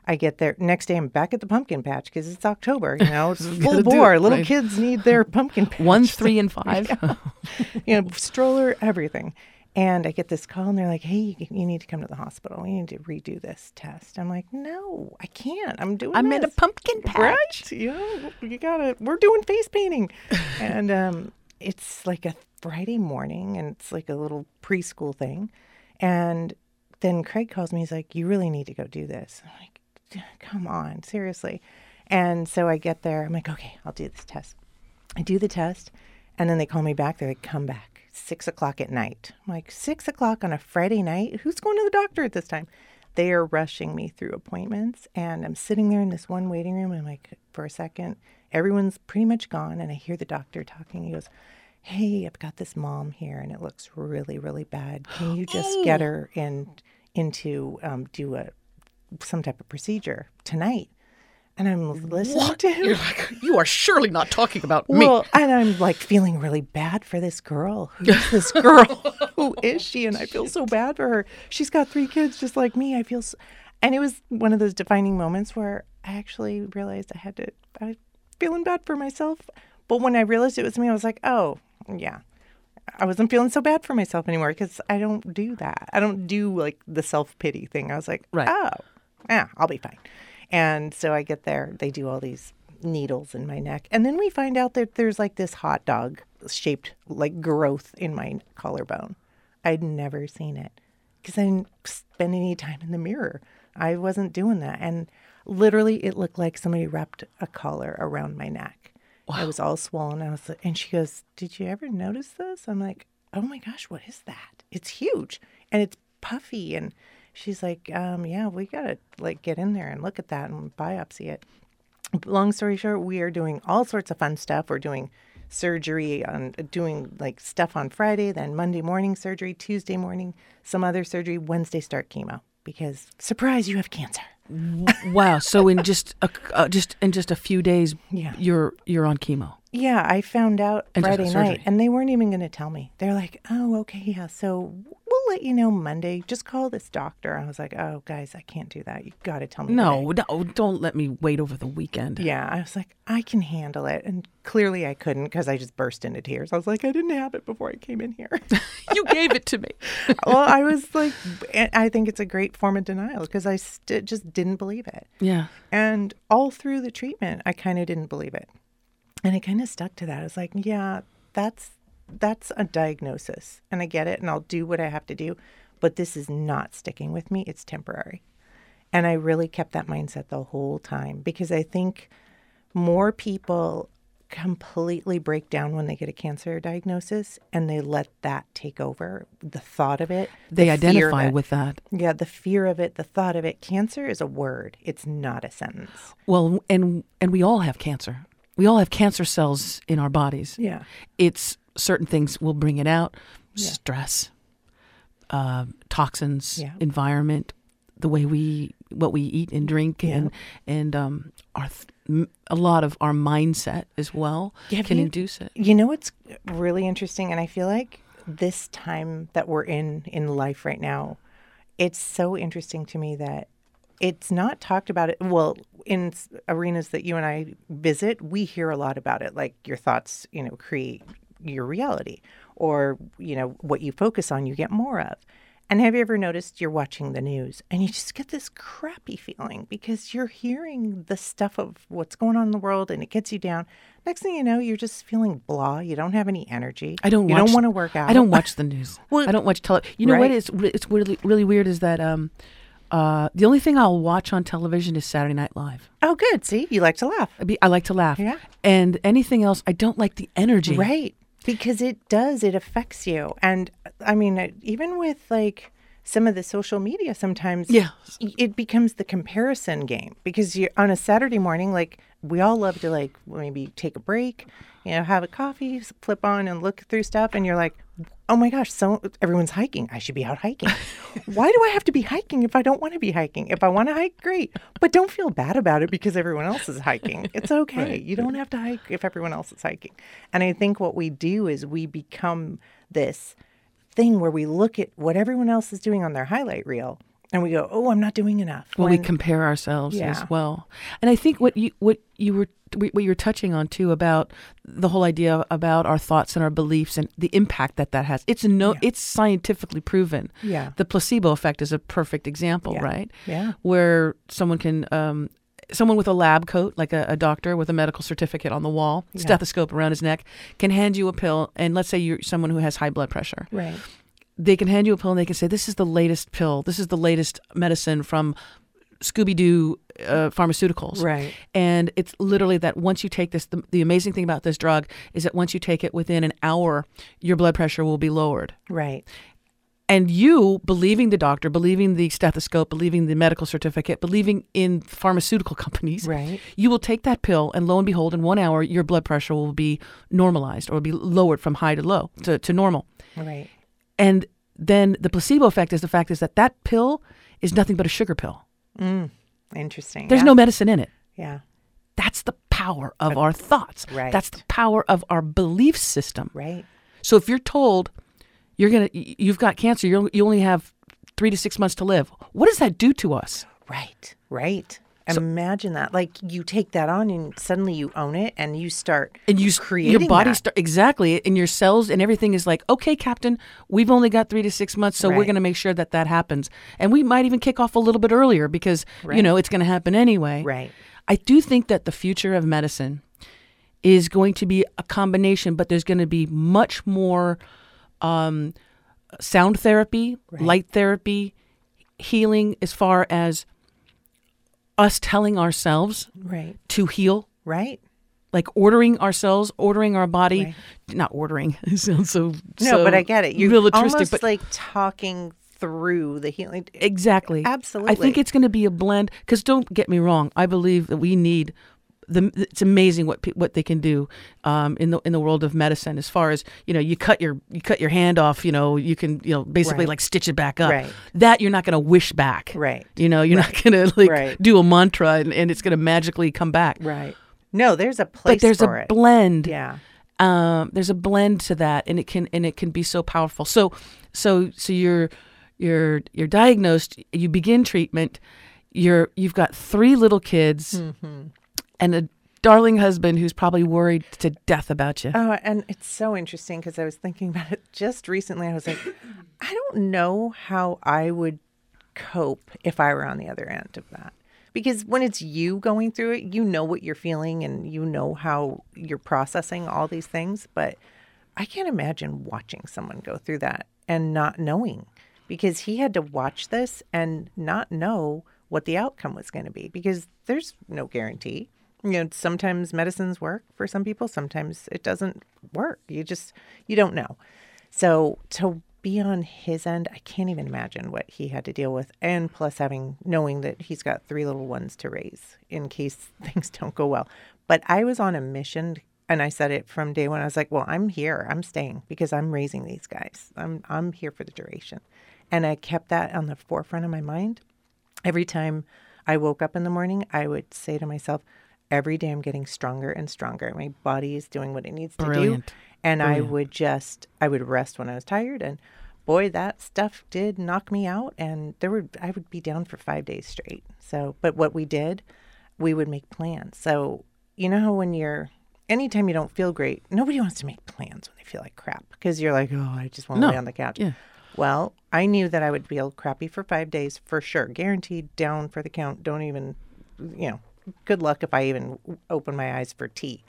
I get there next day. I'm back at the pumpkin patch because it's October. You know, it's full bore. it, Little right. kids need their pumpkin patch. One, three, and five. you know, stroller, everything. And I get this call, and they're like, "Hey, you need to come to the hospital. We need to redo this test." I'm like, "No, I can't. I'm doing. I'm at a pumpkin patch. Right? You you gotta. We're doing face painting, and um, it's like a Friday morning, and it's like a little preschool thing, and then Craig calls me. He's like, "You really need to go do this." I'm like, "Come on, seriously." And so I get there. I'm like, "Okay, I'll do this test." I do the test, and then they call me back. They're like, "Come back." Six o'clock at night. I'm like, six o'clock on a Friday night? Who's going to the doctor at this time? They are rushing me through appointments, and I'm sitting there in this one waiting room. And I'm like, for a second, everyone's pretty much gone, and I hear the doctor talking. He goes, "Hey, I've got this mom here, and it looks really, really bad. Can you just get her in into um, do a some type of procedure tonight?" And I'm listening to him. You're like, you are surely not talking about me. Well, and I'm like feeling really bad for this girl. Who's this girl? Who is she? And I feel so bad for her. She's got three kids just like me. I feel, so, and it was one of those defining moments where I actually realized I had to. I was feeling bad for myself, but when I realized it was me, I was like, oh yeah. I wasn't feeling so bad for myself anymore because I don't do that. I don't do like the self pity thing. I was like, Right. oh, yeah, I'll be fine. And so I get there, they do all these needles in my neck. And then we find out that there's like this hot dog shaped like growth in my collarbone. I'd never seen it because I didn't spend any time in the mirror. I wasn't doing that. And literally, it looked like somebody wrapped a collar around my neck. It was all swollen. I was like, and she goes, Did you ever notice this? I'm like, Oh my gosh, what is that? It's huge and it's puffy. And she's like, um, Yeah, we got to like get in there and look at that and biopsy it. Long story short, we are doing all sorts of fun stuff. We're doing surgery on doing like stuff on Friday, then Monday morning surgery, Tuesday morning, some other surgery, Wednesday start chemo because surprise, you have cancer. wow. So in just a, uh, just in just a few days, Yeah. you're you're on chemo. Yeah, I found out And Friday night, and they weren't even going to tell me. They're like, "Oh, okay, yeah. So we'll let you know Monday. Just call this doctor." I was like, "Oh, guys, I can't do that. You got to tell me." No, today." no, don't let me wait over the weekend. Yeah, I was like, I can handle it, and clearly I couldn't because I just burst into tears. I was like, I didn't have it before I came in here. you gave it to me. well, I was like, eh, I think it's a great form of denial because I st- just didn't believe it. Yeah. And all through the treatment, I kind of didn't believe it. And I kind of stuck to that. I was like, yeah, that's that's a diagnosis and I get it and I'll do what I have to do, but this is not sticking with me. It's temporary. And I really kept that mindset the whole time because I think more people completely break down when they get a cancer diagnosis and they let that take over the thought of it. They the identify it. with that. Yeah, the fear of it, the thought of it. Cancer is a word, it's not a sentence. Well, and and we all have cancer. We all have cancer cells in our bodies. Yeah. It's certain things will bring it out. Stress, uh, toxins, Yeah. environment, the way we what we eat and drink, Yeah. and and um, our a lot of our mindset as well Have can you- induce it. You know what's really interesting? And I feel like this time that we're in in life right now, it's so interesting to me that it's not talked about it. Well, in arenas that you and I visit, we hear a lot about it. Like your thoughts, you know, create your reality, or, you know, what you focus on, you get more of. And have you ever noticed you're watching the news and you just get this crappy feeling because you're hearing the stuff of what's going on in the world and it gets you down. Next thing you know, you're just feeling blah. You don't have any energy. I don't. You watch, don't want to work out. I don't watch the news. Well, I don't watch tele. You know what right. is re- it's really really weird is that um, uh, the only thing I'll watch on television is Saturday Night Live. Oh, good. See, you like to laugh. I, be, I like to laugh. Yeah. And anything else, I don't like the energy. Right. Because it does, it affects you. And I mean, uh, even with like some of the social media, sometimes Yeah. it becomes the comparison game because you're on a Saturday morning, like we all love to like maybe take a break, you know, have a coffee, flip on and look through stuff. And you're like, oh my gosh, so everyone's hiking. I should be out hiking. Why do I have to be hiking if I don't want to be hiking? If I want to hike, great. But don't feel bad about it because everyone else is hiking. It's okay. You don't have to hike if everyone else is hiking. And I think what we do is we become this thing where we look at what everyone else is doing on their highlight reel and we go, "Oh, I'm not doing enough." Well, we compare ourselves Yeah. as well. And I think what you what you were what you were touching on too about the whole idea about our thoughts and our beliefs and the impact that that has. It's no, Yeah. it's scientifically proven. Yeah. The placebo effect is a perfect example, Yeah. right? Yeah. Where someone can. Um, Someone with a lab coat, like a, a doctor with a medical certificate on the wall, stethoscope around his neck, can hand you a pill. And let's say you're someone who has high blood pressure. right. They can hand you a pill and they can say, This is the latest pill. This is the latest medicine from Scooby Doo uh, pharmaceuticals. Right. And it's literally that once you take this, the, the amazing thing about this drug is that once you take it within an hour, your blood pressure will be lowered. Right. And you, believing the doctor, believing the stethoscope, believing the medical certificate, believing in pharmaceutical companies, Right. you will take that pill, and lo and behold, in one hour, your blood pressure will be normalized or will be lowered from high to low to, to normal. Right. And then the placebo effect is the fact is that that pill is nothing but a sugar pill. Mm, interesting. There's yeah. no medicine in it. Yeah. That's the power of our thoughts. Right. That's the power of our belief system. Right. So if you're told you're gonna you've got cancer, you you only have three to six months to live. What does that do to us? Right. Right. Imagine that. Like you take that on and suddenly you own it and you start And you creating your body that. start exactly, and your cells and everything is like, okay, Captain, we've only got three to six months, so we're going to make sure that that happens, and we might even kick off a little bit earlier because you know it's going to happen anyway. Right. I do think that the future of medicine is going to be a combination, but there's going to be much more um, sound therapy, light therapy, healing as far as us telling ourselves Right. to heal, Right. like ordering ourselves, ordering our body, Right. not ordering. It sounds so No, so but I get it. You're almost but like talking through the healing. Exactly. Absolutely. I think it's going to be a blend. Because don't get me wrong, I believe that we need the. It's amazing what pe- what they can do um, in the in the world of medicine. As far as you know, you cut your you cut your hand off. You know, you can you know basically Right. like stitch it back up. Right. That you're not going to wish back. Right. You know, you're not going to like Right. do a mantra and, and it's going to magically come back. Right. No, there's a place But there's a it. blend yeah. um, there's a blend to that and it can and it can be so powerful so so so you're you're you're diagnosed you begin treatment you're you've got three little kids Mm-hmm. And a darling husband who's probably worried to death about you Oh, and it's so interesting because I was thinking about it just recently. I was like, I don't know how I would cope if I were on the other end of that. Because when it's you going through it, you know what you're feeling and you know how you're processing all these things. But I can't imagine watching someone go through that and not knowing because he had to watch this and not know what the outcome was going to be because there's no guarantee. You know, sometimes medicines work for some people, sometimes it doesn't work. You just you don't know. So to be on his end, I can't even imagine what he had to deal with. And plus having knowing that he's got three little ones to raise in case things don't go well. But I was on a mission and I said it from day one. I was like, "Well, I'm here. I'm staying because I'm raising these guys. I'm I'm here for the duration." And I kept that on the forefront of my mind. Every time I woke up in the morning, I would say to myself, "Every day I'm getting stronger and stronger. My body is doing what it needs Brilliant. to do." And I would just I would rest when I was tired and boy, that stuff did knock me out and there would I would be down for 5 days straight. So, but what we did, we would make plans. So, you know how when you're anytime you don't feel great, nobody wants to make plans when they feel like crap because you're like, "Oh, I just want to No. lay on the couch." Yeah. Well, I knew that I would feel crappy for 5 days for sure. Guaranteed down for the count. Don't even you know, good luck if I even open my eyes for tea.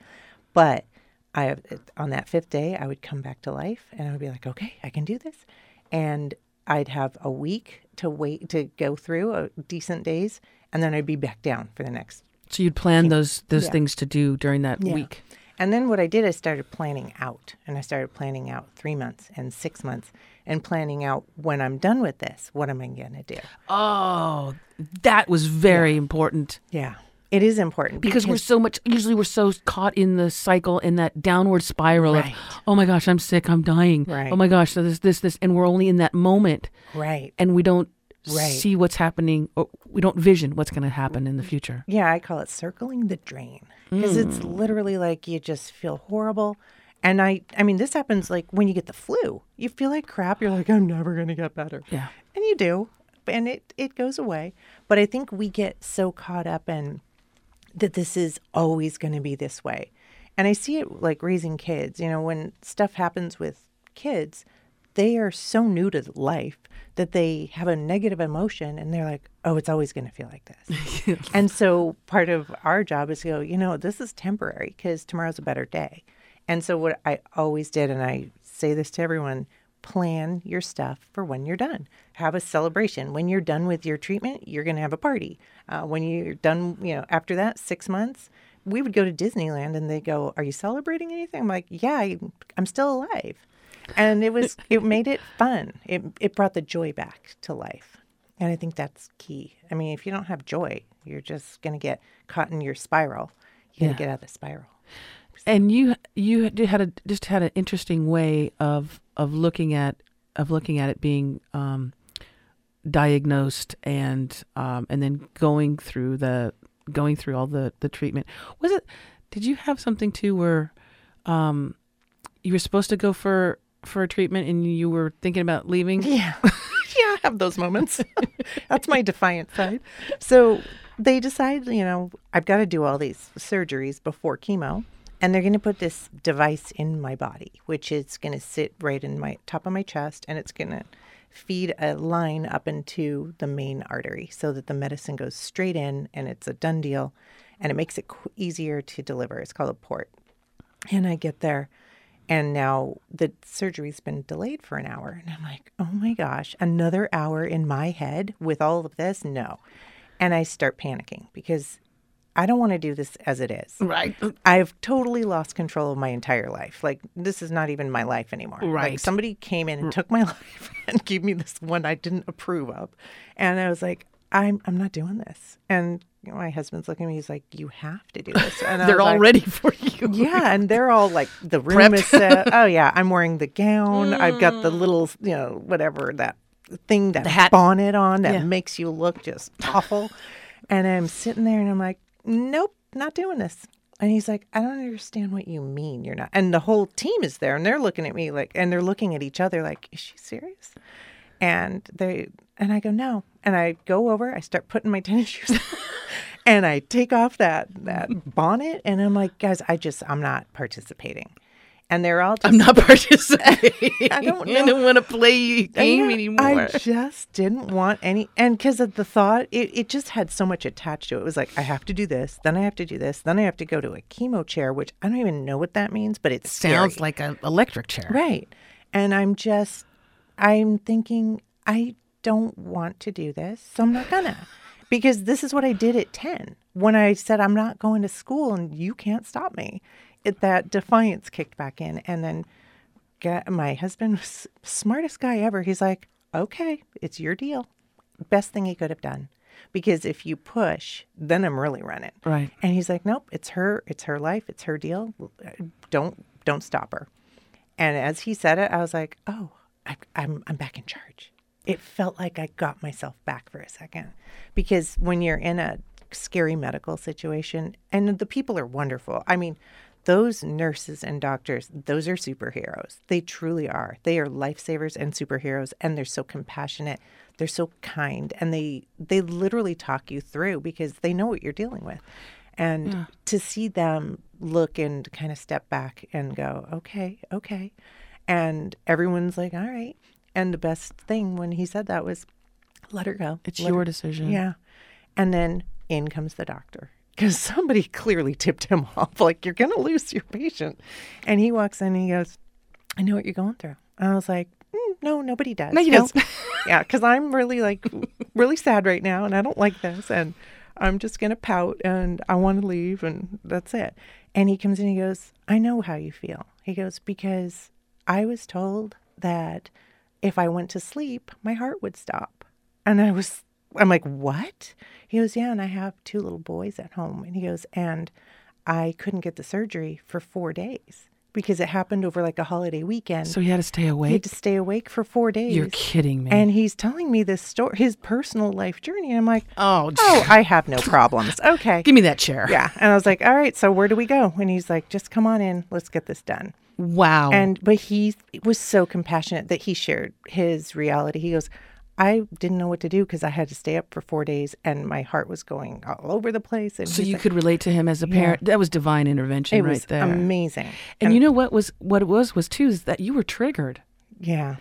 But I on that fifth day, I would come back to life, and I would be like, okay, I can do this, and I'd have a week to wait to go through uh, decent days, and then I'd be back down for the next. So you'd plan those those Yeah. things to do during that Yeah. week. And then what I did, I started planning out, and I started planning out three months and six months, and planning out when I'm done with this, what am I going to do? Oh, that was very important Yeah, it is important because we're so much usually we're so caught in the cycle in that downward spiral Right. of oh my gosh, I'm sick, I'm dying. Right. Oh my gosh, so this this this and we're only in that moment right. and we don't Right. see what's happening or we don't vision what's going to happen in the future. Yeah, I call it circling the drain because it's mm. literally like you just feel horrible. And I, I mean, this happens like when you get the flu. You feel like crap. You're like, I'm never going to get better. Yeah. And you do, and it it goes away. But I think we get so caught up in that this is always going to be this way. And I see it like raising kids. You know, when stuff happens with kids, they are so new to life that they have a negative emotion and they're like, oh, it's always going to feel like this. and so part of our job is to go, you know, this is temporary because tomorrow's a better day. And so what I always did, and I say this to everyone, plan your stuff for when you're done. Have a celebration. When you're done with your treatment, you're going to have a party. Uh, when you're done, you know, after that, six months, we would go to Disneyland and they go, Are you celebrating anything? I'm like, Yeah, I, I'm still alive. And it was, it made it fun. It, it brought the joy back to life. And I think that's key. I mean, if you don't have joy, you're just going to get caught in your spiral. You got to get out of the spiral. And you you had a just had an interesting way of of looking at of looking at it being um, diagnosed and um, and then going through the going through all the the treatment. Was it? Did you have something too where um, you were supposed to go for for a treatment and you were thinking about leaving? Yeah. yeah, I have those moments. That's my defiant side. So they decide, you know, I've got to do all these surgeries before chemo. And they're going to put this device in my body, which is going to sit right in my top of my chest and it's going to feed a line up into the main artery so that the medicine goes straight in and it's a done deal and it makes it easier to deliver. It's called a port. And I get there, and now the surgery's been delayed for an hour. And I'm like, oh my gosh, another hour in my head with all of this? No. And I start panicking because I don't want to do this as it is. Right. I've totally lost control of my entire life. Like, this is not even my life anymore. Right. Like, somebody came in and took my life and gave me this one I didn't approve of. And I was like, I'm, I'm not doing this. And you know, my husband's looking at me. He's like, you have to do this. And They're all like, ready for you. yeah, and they're all like the room is set. Oh yeah, I'm wearing the gown. I've got the mm. little, you know, whatever that thing that hat. bonnet on that Yeah. makes you look just awful. and I'm sitting there and I'm like, nope, not doing this. And he's like, I don't understand what you mean you're not. And the whole team is there and they're looking at me like, and they're looking at each other like, is she serious? And they, and I go, no. And I go over, I start putting my tennis shoes on, and I take off that, that bonnet. And I'm like, guys, I just, I'm not participating. And they're all just, I'm not participating. I don't I don't want to play game Yeah, anymore. I just didn't want any, and because of the thought, it, it just had so much attached to it. It was like, I have to do this, then I have to do this, then I have to go to a chemo chair, which I don't even know what that means, but it Sounds like an electric chair. right. And I'm just, I'm thinking, I don't want to do this, so I'm not gonna. because this is what I did at 10 when I said, I'm not going to school and you can't stop me. It, that defiance kicked back in. And then get, my husband was smartest guy ever. He's like, okay, it's your deal. Best thing he could have done. Because if you push, then I'm really running. Right. And he's like, nope, it's her, it's her life, it's her deal. Don't, don't stop her. And as he said it, I was like, oh, I, I'm, I'm back in charge. It felt like I got myself back for a second because when you're in a scary medical situation, and the people are wonderful. I mean, those nurses and doctors, those are superheroes. They truly are. They are lifesavers and superheroes, and they're so compassionate. They're so kind, and they they literally talk you through because they know what you're dealing with. And Yeah. to see them look and kind of step back and go, okay, okay, and everyone's like, all right. And the best thing when he said that was, let her go. It's Let your her- decision. yeah. And then in comes the doctor because somebody clearly tipped him off, like, you're going to lose your patient. And he walks in and he goes, I know what you're going through. And I was like, "Mm, no, nobody does. No, you don't. yeah, because I'm really like, really sad right now and I don't like this. And I'm just going to pout and I want to leave and that's it. And he comes in and he goes, I know how you feel. He goes, because I was told that if I went to sleep, my heart would stop. And I was, I'm like, what? He goes, yeah, and I have two little boys at home. And he goes, and I couldn't get the surgery for four days because it happened over like a holiday weekend. So he had to stay he had awake. to stay awake for four days. You're kidding me. And he's telling me this story, his personal life journey. And I'm like, oh, oh, I have no problems. Okay. give me that chair. Yeah. And I was like, all right, so where do we go? And he's like, just come on in. Let's get this done. Wow. And but he was so compassionate that he shared his reality. He goes, I didn't know what to do because I had to stay up for four days and my heart was going all over the place. And so you like, could relate to him as a parent. That was divine intervention it right was there. amazing. And, you know what was what it was was too is that you were triggered yeah,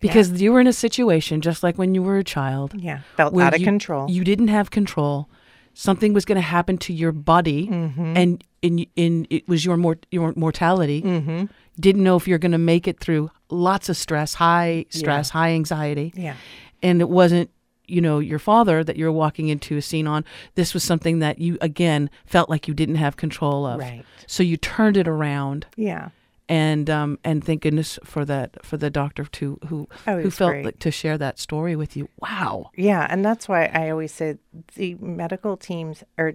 because you were in a situation just like when you were a child yeah, felt out of you- control. You didn't have control. Something was going to happen to your body, Mm-hmm. and in in it was your mort your mortality. Mm-hmm. Didn't know if you're going to make it through lots of stress, high stress, high anxiety. yeah, and it wasn't you know your father that you're walking into a scene on this was something that you again felt like you didn't have control of Right. so you turned it around yeah. and um and thank goodness for that for the doctor to who Oh, who felt great. like to share that story with you wow Yeah, and that's why I always say the medical teams are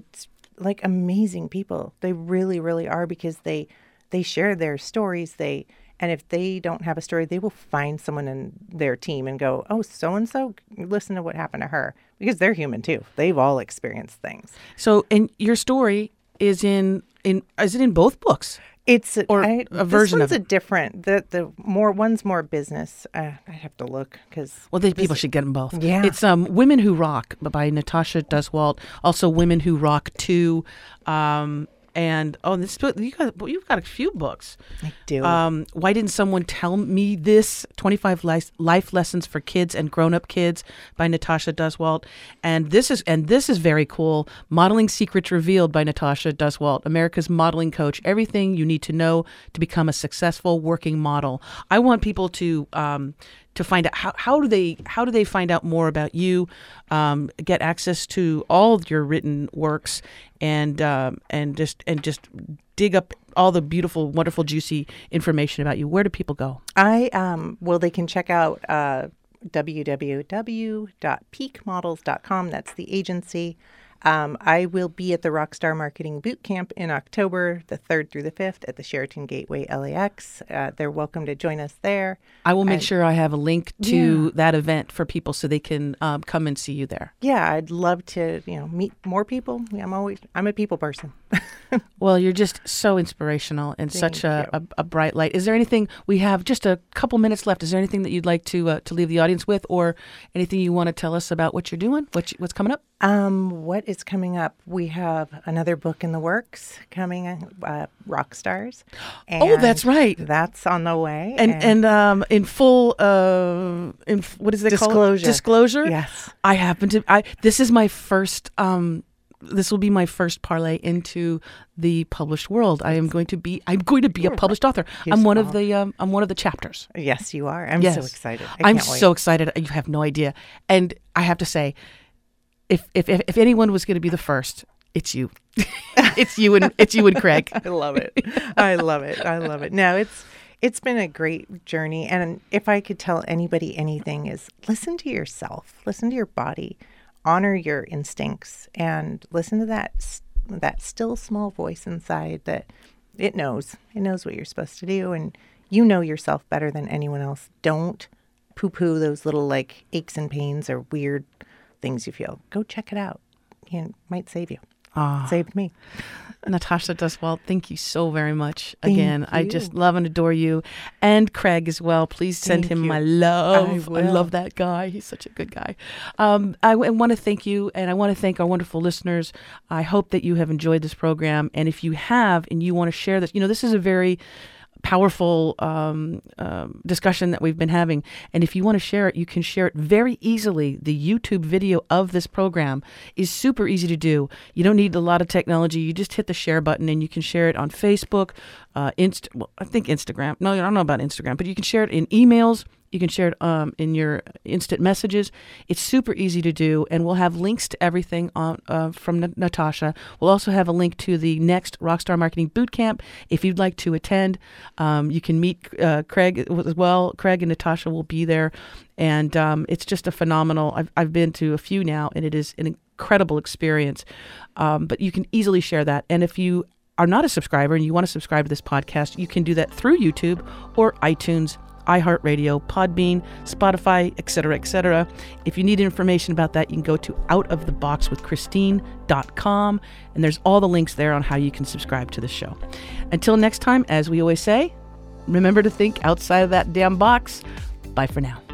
like amazing people. They really, really are because they they share their stories. They and if they don't have a story, they will find someone in their team and go, "Oh, so and so, listen to what happened to her," because they're human too. They've all experienced things. so and your story is in in is it in both books It's a, Or I- a version this of one's a different. The the more one's more business. Uh, I have to look because well, people should get them both. Yeah. it's um, "Women Who Rock" by Natasha Duswalt. Also, "Women Who Rock" two, um, and oh, this book you got you've got a few books. I do. Um, why didn't someone tell me this? 25 life, life lessons for kids and grown-up kids by Natasha Duswalt. And this is and this is very cool. Modeling Secrets Revealed by Natasha Duswalt, America's modeling coach. Everything you need to know to become a successful working model. I want people to um, to find out how, how do they how do they find out more about you, um, get access to all of your written works, and um, and just and just dig up all the beautiful, wonderful, juicy information about you. Where do people go? I um well they can check out uh www.peakmodels.com that's the agency. Um, I will be at the Rockstar Marketing Boot Camp in October, the 3rd through the 5th at the Sheraton Gateway LAX. Uh, they're welcome to join us there. I will make And- sure I have a link to that event for people so they can um, come and see you there. Yeah, I'd love to, you know, meet more people. I'm always I'm a people person. Well, you're just so inspirational and such a, a, a bright light. Is there anything we have just a couple minutes left? Is there anything that you'd like to uh, to leave the audience with, or anything you want to tell us about what you're doing, what you, what's coming up? Um, what is coming up? We have another book in the works coming, uh, Rock Stars. Oh, that's right. That's on the way. And and um, in full uh, in what is it called? Disclosure. Disclosure. Yes. I happen to. I this is my first. Um, this will be my first parlay into the published world. I am going to be. I'm going to be a published author. You're I'm one of the. Um, I'm one of the chapters. Yes, you are. I'm Yes. so excited. I wait. so excited. You have no idea. And I have to say, if if if, anyone was going to be the first, it's you. it's you and it's you and Craig. I love it. I love it. I love it. No, it's it's been a great journey and if I could tell anybody anything is listen to yourself. Listen to your body. Honor your instincts and listen to that that still small voice inside that it knows. It knows what you're supposed to do and you know yourself better than anyone else. Don't poo-poo those little like aches and pains or weird things you feel. Go check it out. It might save you. Oh. Saved me. Natasha Duswalt, thank you so very much. Again, I just love and adore you. And Craig as well. Please send thank him you. my love. I, I, love that guy. He's such a good guy. Um, I, I want to thank you and I want to thank our wonderful listeners. I hope that you have enjoyed this program. And if you have and you want to share this, you know, this is a very powerful um, um, discussion that we've been having. And if you want to share it, you can share it very easily. The YouTube video of this program is super easy to do. You don't need a lot of technology. You just hit the share button and you can share it on Facebook, uh, Inst- well, I think Instagram. No, I don't know about Instagram, but you can share it in emails you can share it um, in your instant messages. It's super easy to do, and we'll have links to everything on uh, from N- Natasha. We'll also have a link to the next Rockstar Marketing Bootcamp if you'd like to attend. Um, you can meet uh, Craig as well. Craig and Natasha will be there, and um, it's just a phenomenal. I've, I've been to a few now, and it is an incredible experience. Um, but you can easily share that, and if you are not a subscriber and you want to subscribe to this podcast, you can do that through YouTube or iTunes iHeartRadio, Podbean, Spotify, etc., etc. If you need information about that, you can go to outoftheboxwithchristine.com, and there's all the links there on how you can subscribe to the show. Until next time, as we always say, remember to think outside of that damn box. Bye for now.